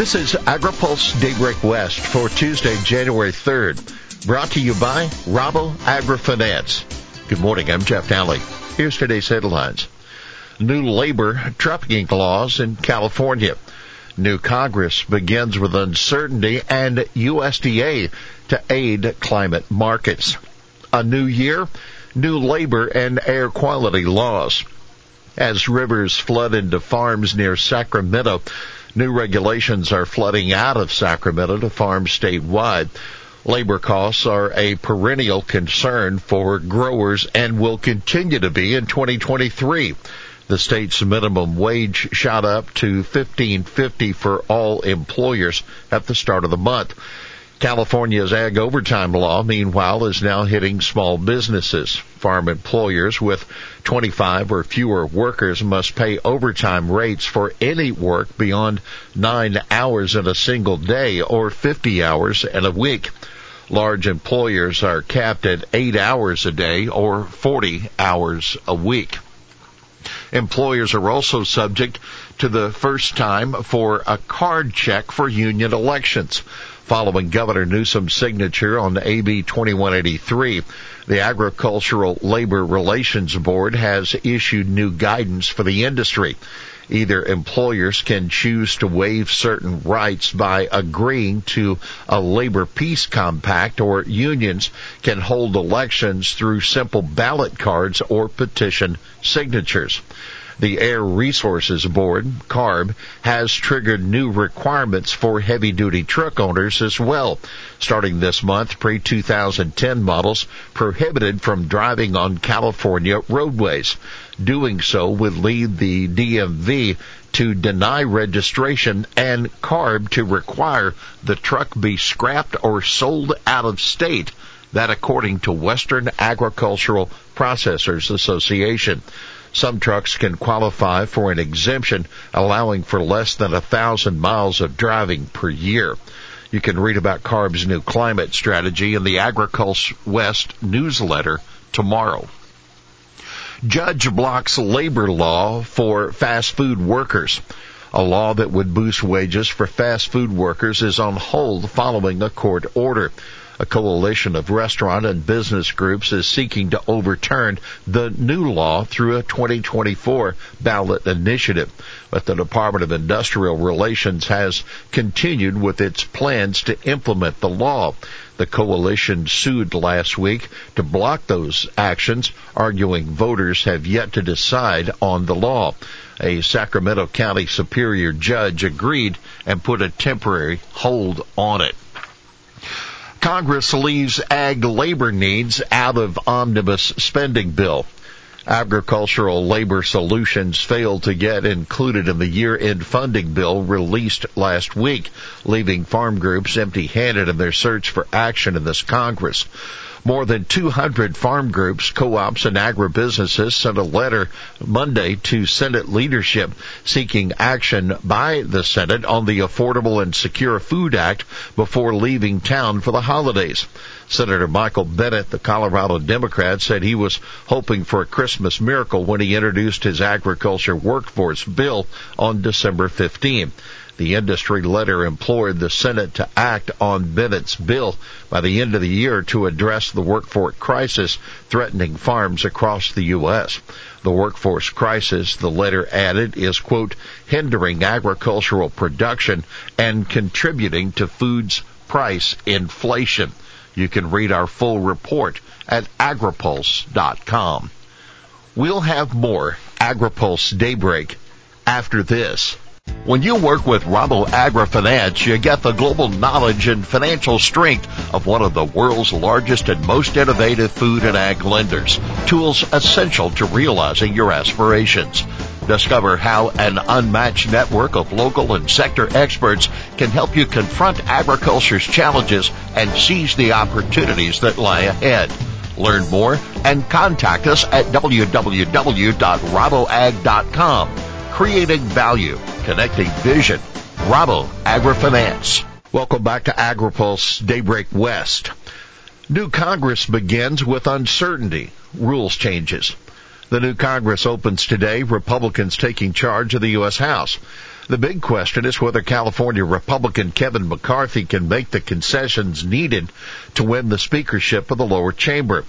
This is AgriPulse Daybreak West for Tuesday, January 3rd. Brought to you by Rabo AgriFinance. Good morning, I'm Jeff Daly. Here's today's headlines. New labor trafficking laws in California. New Congress begins with uncertainty and USDA to aid climate markets. A new year, new labor and air quality laws. As rivers flood into farms near Sacramento, new regulations are flooding out of Sacramento to farms statewide. Labor costs are a perennial concern for growers and will continue to be in 2023. The state's minimum wage shot up to 1550 for all employers at the start of the month. California's ag overtime law, meanwhile, is now hitting small businesses. Farm employers with 25 or fewer workers must pay overtime rates for any work beyond nine hours in a single day or 50 hours in a week. Large employers are capped at eight hours a day or 40 hours a week. Employers are also subject to the first time for a card check for union elections. Following Governor Newsom's signature on AB 2183, the Agricultural Labor Relations Board has issued new guidance for the industry. Either employers can choose to waive certain rights by agreeing to a labor peace compact or unions can hold elections through simple ballot cards or petition signatures. The Air Resources Board, CARB, has triggered new requirements for heavy duty truck owners as well. Starting this month, pre-2010 models prohibited from driving on California roadways. Doing so would lead the DMV to deny registration and CARB to require the truck be scrapped or sold out of state. That according to Western Agricultural Processors Association. Some trucks can qualify for an exemption allowing for less than a thousand miles of driving per year. You can read about CARB's new climate strategy in the Agriculture West newsletter tomorrow. Judge blocks labor law for fast food workers. A law that would boost wages for fast food workers is on hold following a court order. A coalition of restaurant and business groups is seeking to overturn the new law through a 2024 ballot initiative. But the Department of Industrial Relations has continued with its plans to implement the law. The coalition sued last week to block those actions, arguing voters have yet to decide on the law. A Sacramento County Superior judge agreed and put a temporary hold on it. Congress leaves ag labor needs out of omnibus spending bill. Agricultural labor solutions failed to get included in the year-end funding bill released last week, leaving farm groups empty-handed in their search for action in this Congress. More than 200 farm groups, co-ops, and agribusinesses sent a letter Monday to Senate leadership seeking action by the Senate on the Affordable and Secure Food Act before leaving town for the holidays. Senator Michael Bennet, the Colorado Democrat, said he was hoping for a Christmas miracle when he introduced his agriculture workforce bill on December 15. The industry letter implored the Senate to act on Bennet's bill by the end of the year to address the workforce crisis threatening farms across the U.S. The workforce crisis, the letter added, is, quote, hindering agricultural production and contributing to food's price inflation. You can read our full report at agripulse.com. We'll have more AgriPulse Daybreak after this. When you work with Rabo AgriFinance, you get the global knowledge and financial strength of one of the world's largest and most innovative food and ag lenders. Tools essential to realizing your aspirations. Discover how an unmatched network of local and sector experts can help you confront agriculture's challenges and seize the opportunities that lie ahead. Learn more and contact us at www.raboag.com. Creating value connecting vision. Rabo AgriFinance. Welcome back to AgriPulse Daybreak West. New Congress begins with uncertainty, rules changes. The new Congress opens today, Republicans taking charge of the U.S. House. The big question is whether California Republican Kevin McCarthy can make the concessions needed to win the speakership of the lower chamber.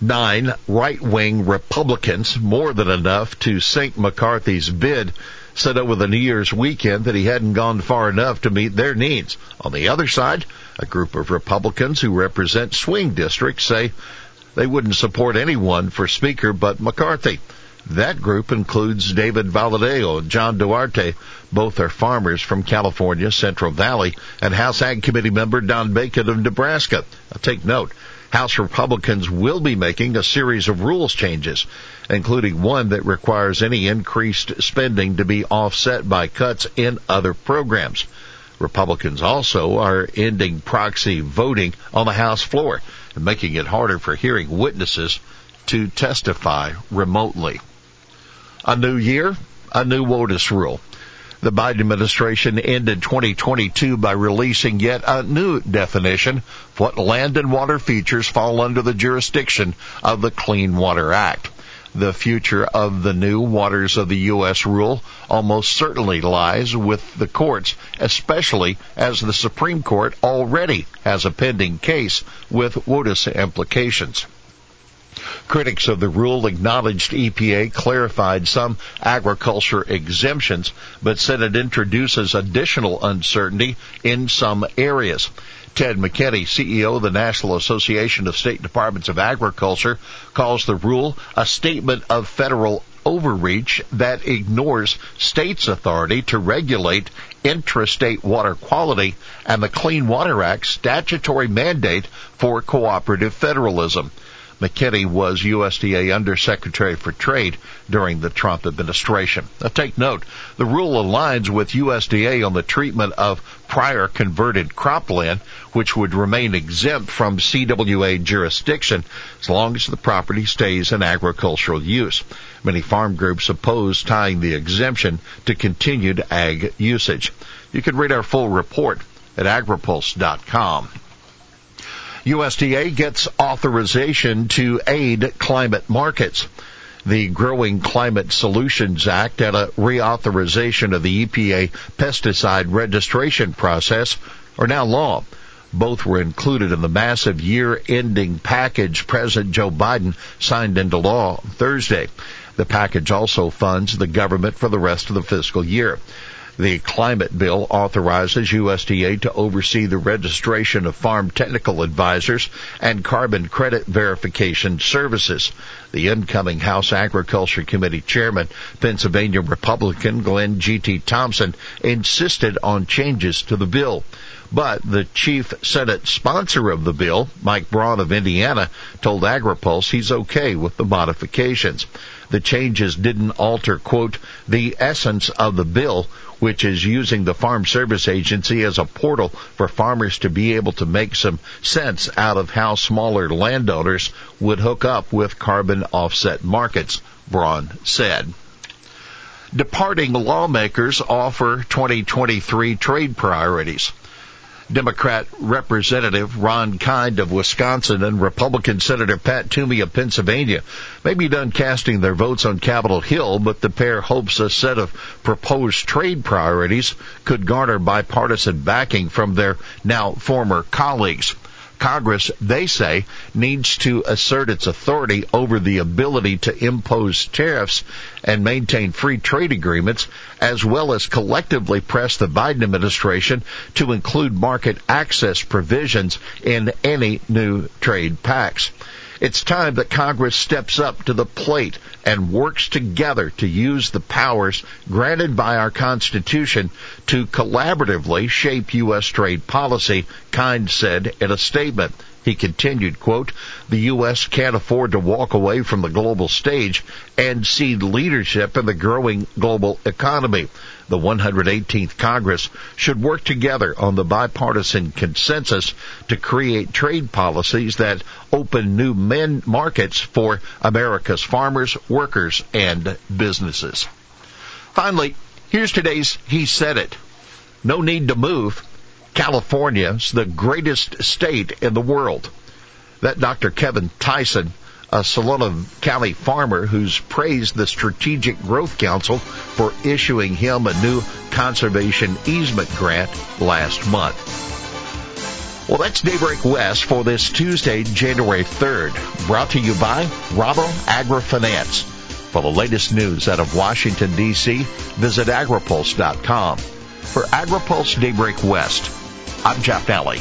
Nine right-wing Republicans, more than enough to sink McCarthy's bid, said over the New Year's weekend that he hadn't gone far enough to meet their needs. On the other side, a group of Republicans who represent swing districts say they wouldn't support anyone for Speaker but McCarthy. That group includes David Valadao and John Duarte. Both are farmers from California, Central Valley, and House Ag Committee member Don Bacon of Nebraska. Now take note, House Republicans will be making a series of rules changes, including one that requires any increased spending to be offset by cuts in other programs. Republicans also are ending proxy voting on the House floor and making it harder for hearing witnesses to testify remotely. A new year, a new WOTUS rule. The Biden administration ended 2022 by releasing yet a new definition of what land and water features fall under the jurisdiction of the Clean Water Act. The future of the new waters of the U.S. rule almost certainly lies with the courts, especially as the Supreme Court already has a pending case with WOTUS implications. Critics of the rule acknowledged EPA clarified some agriculture exemptions, but said it introduces additional uncertainty in some areas. Ted McKinney, CEO of the National Association of State Departments of Agriculture, calls the rule a statement of federal overreach that ignores states' authority to regulate intrastate water quality and the Clean Water Act's statutory mandate for cooperative federalism. McKinney was USDA Undersecretary for Trade during the Trump administration. Now take note, the rule aligns with USDA on the treatment of prior converted cropland, which would remain exempt from CWA jurisdiction as long as the property stays in agricultural use. Many farm groups oppose tying the exemption to continued ag usage. You can read our full report at agripulse.com. USDA gets authorization to aid climate markets. The Growing Climate Solutions Act and a reauthorization of the EPA pesticide registration process are now law. Both were included in the massive year-ending package President Joe Biden signed into law Thursday. The package also funds the government for the rest of the fiscal year. The climate bill authorizes USDA to oversee the registration of farm technical advisors and carbon credit verification services. The incoming House Agriculture Committee chairman, Pennsylvania Republican Glenn G.T. Thompson, insisted on changes to the bill. But the chief Senate sponsor of the bill, Mike Braun of Indiana, told AgriPulse he's okay with the modifications. The changes didn't alter, quote, the essence of the bill, which is using the Farm Service Agency as a portal for farmers to be able to make some sense out of how smaller landowners would hook up with carbon offset markets, Braun said. Departing lawmakers offer 2023 trade priorities. Democrat Representative Ron Kind of Wisconsin and Republican Senator Pat Toomey of Pennsylvania may be done casting their votes on Capitol Hill, but the pair hopes a set of proposed trade priorities could garner bipartisan backing from their now former colleagues. Congress, they say, needs to assert its authority over the ability to impose tariffs and maintain free trade agreements, as well as collectively press the Biden administration to include market access provisions in any new trade pacts. It's time that Congress steps up to the plate and works together to use the powers granted by our Constitution to collaboratively shape U.S. trade policy, Kind said in a statement. He continued, quote, the U.S. can't afford to walk away from the global stage and cede leadership in the growing global economy. The 118th Congress should work together on the bipartisan consensus to create trade policies that open new markets for America's farmers, workers, and businesses. Finally, here's today's He Said It. No need to move. California is the greatest state in the world. That Dr. Kevin Tyson a Solano County farmer who's praised the Strategic Growth Council for issuing him a new conservation easement grant last month. Well, that's Daybreak West for this Tuesday, January 3rd. Brought to you by Rabo AgriFinance. For the latest news out of Washington, D.C., visit agripulse.com. For AgriPulse Daybreak West, I'm Jeff Daly.